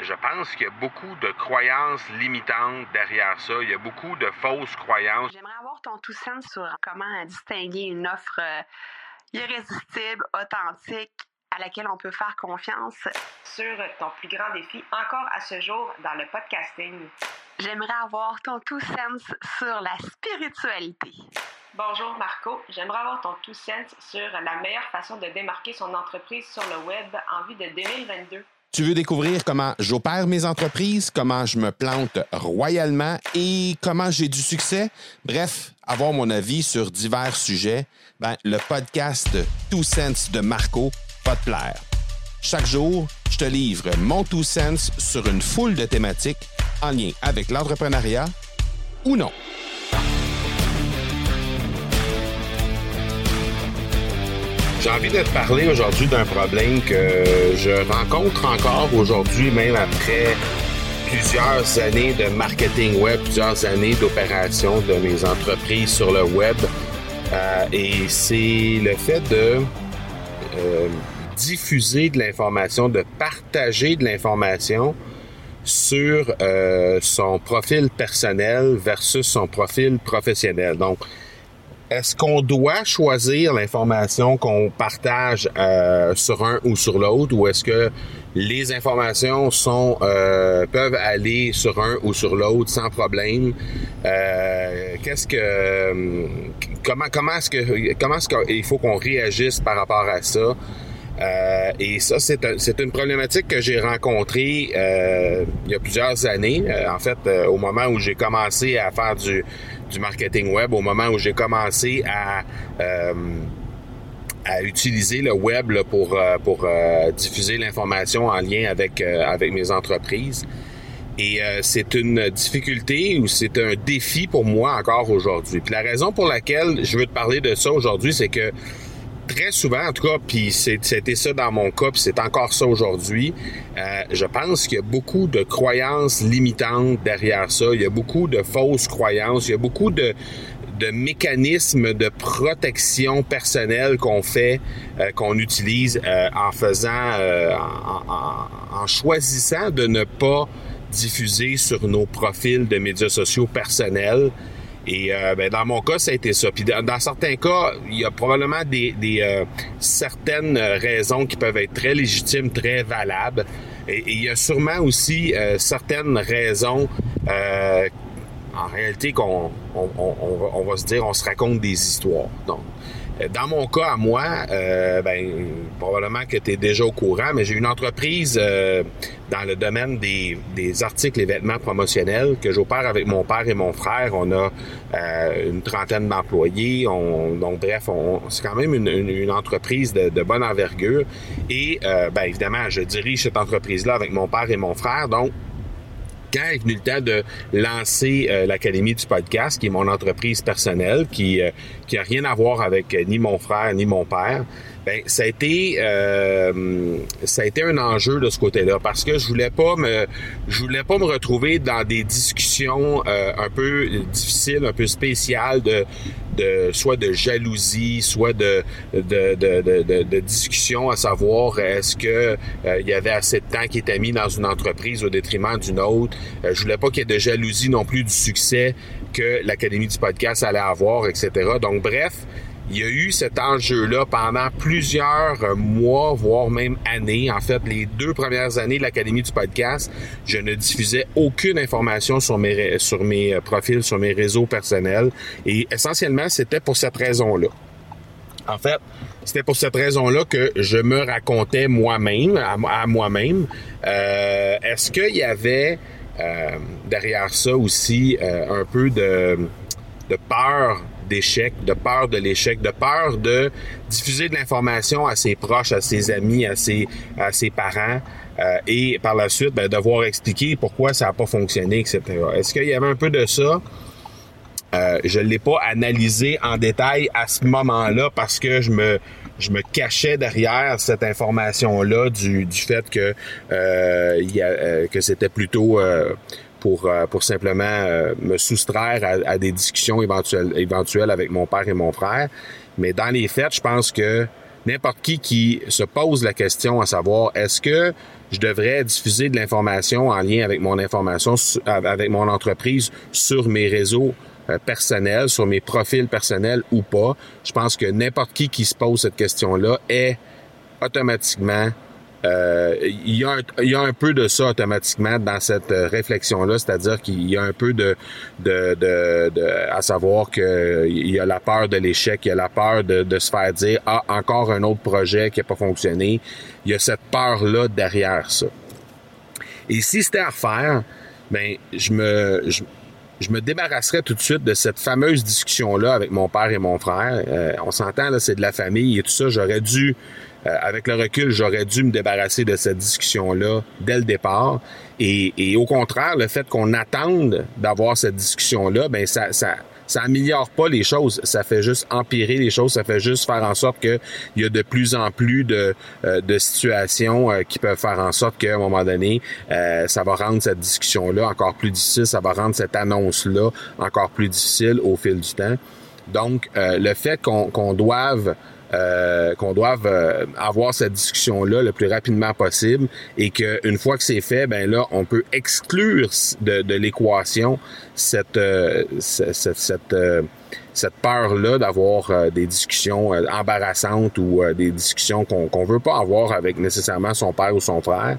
je pense qu'il y a beaucoup de croyances limitantes derrière ça. Il y a beaucoup de fausses croyances. J'aimerais avoir ton tout sens sur comment distinguer une offre euh, irrésistible, authentique, à laquelle on peut faire confiance. Sur ton plus grand défi encore à ce jour dans le podcasting. J'aimerais avoir ton tout sens sur la spiritualité. Bonjour Marco, j'aimerais avoir ton tout sens sur la meilleure façon de démarquer son entreprise sur le web en vue de 2022. Tu veux découvrir comment j'opère mes entreprises, comment je me plante royalement et comment j'ai du succès? Bref, avoir mon avis sur divers sujets, ben, le podcast Two Sense de Marco va te plaire. Chaque jour, je te livre mon Two Sense sur une foule de thématiques en lien avec l'entrepreneuriat ou non. J'ai envie de te parler aujourd'hui d'un problème que je rencontre encore aujourd'hui, même après plusieurs années de marketing web, plusieurs années d'opération de mes entreprises sur le web. Euh, et c'est le fait de euh, diffuser de l'information, de partager de l'information sur euh, son profil personnel versus son profil professionnel. Donc, est-ce qu'on doit choisir l'information qu'on partage euh, sur un ou sur l'autre ou est-ce que les informations sont euh, peuvent aller sur un ou sur l'autre sans problème? Euh, Qu'est-ce que comment comment est-ce que comment est-ce qu'il faut qu'on réagisse par rapport à ça? Euh, et ça, c'est un, une problématique que j'ai rencontrée euh, il y a plusieurs années. Euh, en fait, au moment où j'ai commencé à faire du, du marketing web, au moment où j'ai commencé à à utiliser le web pour pour diffuser l'information en lien avec avec mes entreprises. Et c'est une difficulté ou c'est un défi pour moi encore aujourd'hui. La raison pour laquelle je veux te parler de ça aujourd'hui, c'est que très souvent, en tout cas, puis c'était ça dans mon cas, puis c'est encore ça aujourd'hui, euh, je pense qu'il y a beaucoup de croyances limitantes derrière ça. Il y a beaucoup de fausses croyances. Il y a beaucoup de, de mécanismes de protection personnelle qu'on fait, euh, qu'on utilise euh, en faisant, en, en, en, choisissant de ne pas diffuser sur nos profils de médias sociaux personnels et euh, ben, dans mon cas, ça a été ça. Puis dans, certains cas, il y a probablement des, des euh, certaines raisons qui peuvent être très légitimes, très valables. Et, il y a sûrement aussi euh, certaines raisons en réalité qu'on on, on, on, va se dire on se raconte des histoires. Donc, euh, dans mon cas à moi, euh, ben, probablement que tu es déjà au courant, mais j'ai une entreprise euh, dans le domaine des, des, articles et vêtements promotionnels que j'opère avec mon père et mon frère. On a euh, une trentaine d'employés. On, donc bref, on, c'est quand même une, une, entreprise de, de, bonne envergure. Et ben, évidemment, je dirige cette entreprise-là avec mon père et mon frère. Donc, quand est venu le temps de lancer euh, l'Académie du podcast, qui est mon entreprise personnelle, qui euh, qui a rien à voir avec euh, ni mon frère ni mon père, ben ça a été euh, ça a été un enjeu de ce côté-là parce que je voulais pas me je voulais pas me retrouver dans des discussions euh, un peu difficiles, un peu spéciales de de soit de jalousie, soit de de, de, de, de discussion à savoir est-ce que euh, il y avait assez de temps qui était mis dans une entreprise au détriment d'une autre. je voulais pas qu'il y ait de jalousie non plus du succès que l'Académie du podcast allait avoir, etc. Donc bref, il y a eu cet enjeu-là pendant plusieurs mois, voire même années. En fait, les deux premières années de l'Académie du podcast, je ne diffusais aucune information sur mes, sur mes euh, profils, sur mes réseaux personnels. Et essentiellement, c'était pour cette raison-là. En fait, c'était pour cette raison-là que je me racontais moi-même, à, moi-même. Euh, est-ce qu'il y avait euh, derrière ça aussi un peu de, de peur d'échec, de peur de l'échec, de peur de diffuser de l'information à ses proches, à ses amis, à ses, à ses parents, euh, et par la suite, ben, devoir expliquer pourquoi ça n'a pas fonctionné, etc. Est-ce qu'il y avait un peu de ça? Euh, je ne l'ai pas analysé en détail à ce moment-là parce que je me je me cachais derrière cette information-là du, du fait que euh, que c'était plutôt pour, euh, pour simplement euh, me soustraire à, des discussions éventuelles, avec mon père et mon frère. Mais dans les faits, je pense que n'importe qui qui se pose la question à savoir est-ce que je devrais diffuser de l'information en lien avec mon information, avec mon entreprise sur mes réseaux euh, personnels, sur mes profils personnels ou pas. Je pense que n'importe qui qui se pose cette question-là est automatiquement il, y a un, y a un peu de ça automatiquement dans cette euh, réflexion-là, c'est-à-dire qu'il y a un peu de, de, de, de à savoir qu'il y a la peur de l'échec, il y a la peur de, de se faire dire ah encore un autre projet qui n'a pas fonctionné. Il y a cette peur-là derrière ça. Et si c'était à refaire, ben je me je, je me débarrasserais tout de suite de cette fameuse discussion-là avec mon père et mon frère. Euh, on s'entend, là, c'est de la famille et tout ça. J'aurais dû euh, avec le recul, j'aurais dû me débarrasser de cette discussion-là dès le départ. Et, au contraire, le fait qu'on attende d'avoir cette discussion-là, ben ça, ça, ça améliore pas les choses, ça fait juste empirer les choses, ça fait juste faire en sorte qu'il y a de plus en plus de, euh, de situations euh, qui peuvent faire en sorte qu'à un moment donné, ça va rendre cette discussion-là encore plus difficile, ça va rendre cette annonce-là encore plus difficile au fil du temps. Donc, le fait qu'on doive euh, qu'on doive euh, avoir cette discussion-là le plus rapidement possible et qu'une fois que c'est fait, ben là, on peut exclure de, de l'équation cette, euh, cette, cette, cette peur-là d'avoir des discussions embarrassantes ou des discussions qu'on qu'on veut pas avoir avec nécessairement son père ou son frère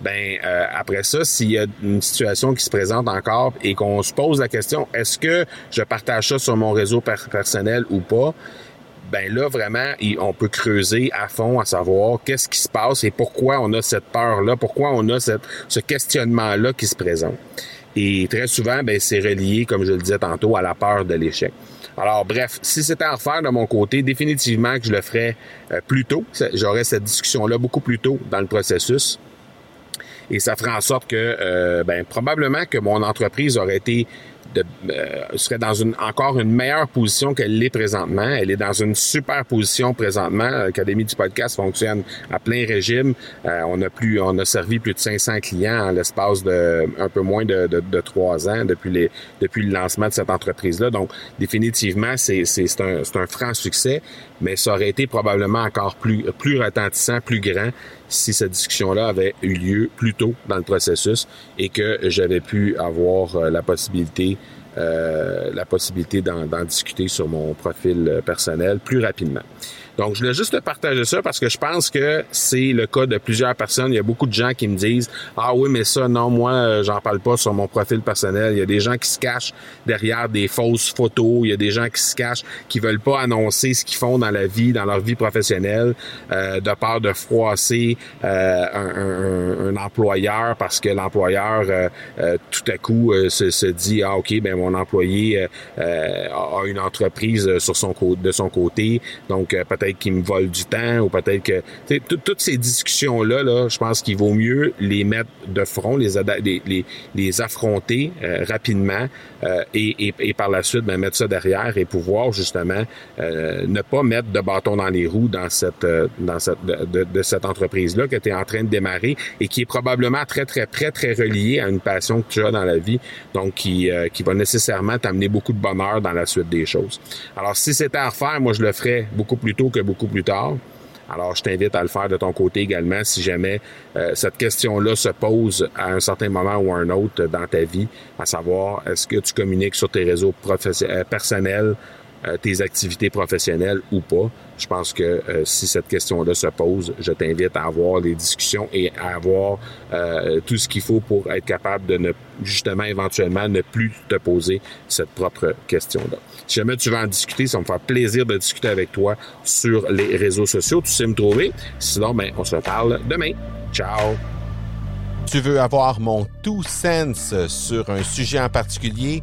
ben après ça, s'il y a une situation qui se présente encore et qu'on se pose la question, est-ce que je partage ça sur mon réseau personnel ou pas? Ben là, vraiment, on peut creuser à fond à savoir qu'est-ce qui se passe et pourquoi on a cette peur-là, pourquoi on a cette, ce questionnement-là qui se présente. Et très souvent, ben, c'est relié, comme je le disais tantôt, à la peur de l'échec. Alors, bref, si c'était à refaire de mon côté, définitivement que je le ferais euh, plus tôt. J'aurais cette discussion-là beaucoup plus tôt dans le processus. Et ça ferait en sorte que, euh, ben, probablement que mon entreprise aurait été euh, serait dans une encore une meilleure position qu'elle l'est présentement. Elle est dans une super position présentement. L'Académie du podcast fonctionne à plein régime. Euh, on a plus, on a servi plus de 500 clients en l'espace de un peu moins de, trois ans depuis les depuis le lancement de cette entreprise-là. Donc définitivement, c'est c'est un, un franc succès, mais ça aurait été probablement encore plus plus retentissant, plus grand si cette discussion-là avait eu lieu plus tôt dans le processus et que j'avais pu avoir euh, la possibilité euh, la possibilité d'en discuter sur mon profil personnel plus rapidement. Donc, je voulais juste te partager ça parce que je pense que c'est le cas de plusieurs personnes. Il y a beaucoup de gens qui me disent Ah oui, mais ça, non, moi, euh, j'en parle pas sur mon profil personnel. Il y a des gens qui se cachent derrière des fausses photos. Il y a des gens qui se cachent, qui veulent pas annoncer ce qu'ils font dans la vie, dans leur vie professionnelle, euh, de peur de froisser euh, un, un, employeur parce que l'employeur tout à coup se, se, dit Ah, OK, ben mon employé a une entreprise sur son de son côté. Donc, peut-être qui me volent du temps ou peut-être que toutes ces discussions là là je pense qu'il vaut mieux les mettre de front les les, les, affronter euh, rapidement euh, et, et, par la suite ben, mettre ça derrière et pouvoir justement euh, ne pas mettre de bâton dans les roues dans cette dans cette de, de cette entreprise là que tu es en train de démarrer et qui est probablement très très très très reliée à une passion que tu as dans la vie donc qui qui va nécessairement t'amener beaucoup de bonheur dans la suite des choses. Alors si c'était à refaire moi je le ferais beaucoup plus tôt que beaucoup plus tard. Alors, je t'invite à le faire de ton côté également si jamais euh, cette question-là se pose à un certain moment ou à un autre dans ta vie, à savoir est-ce que tu communiques sur tes réseaux euh, personnels, tes activités professionnelles ou pas. Je pense que euh, si cette question-là se pose, je t'invite à avoir des discussions et à avoir euh, tout ce qu'il faut pour être capable de ne justement éventuellement ne plus te poser cette propre question-là. Si jamais tu veux en discuter, ça me fait plaisir de discuter avec toi sur les réseaux sociaux. Tu sais me trouver. Sinon, ben, on se reparle demain. Ciao! Tu veux avoir mon tout sens sur un sujet en particulier?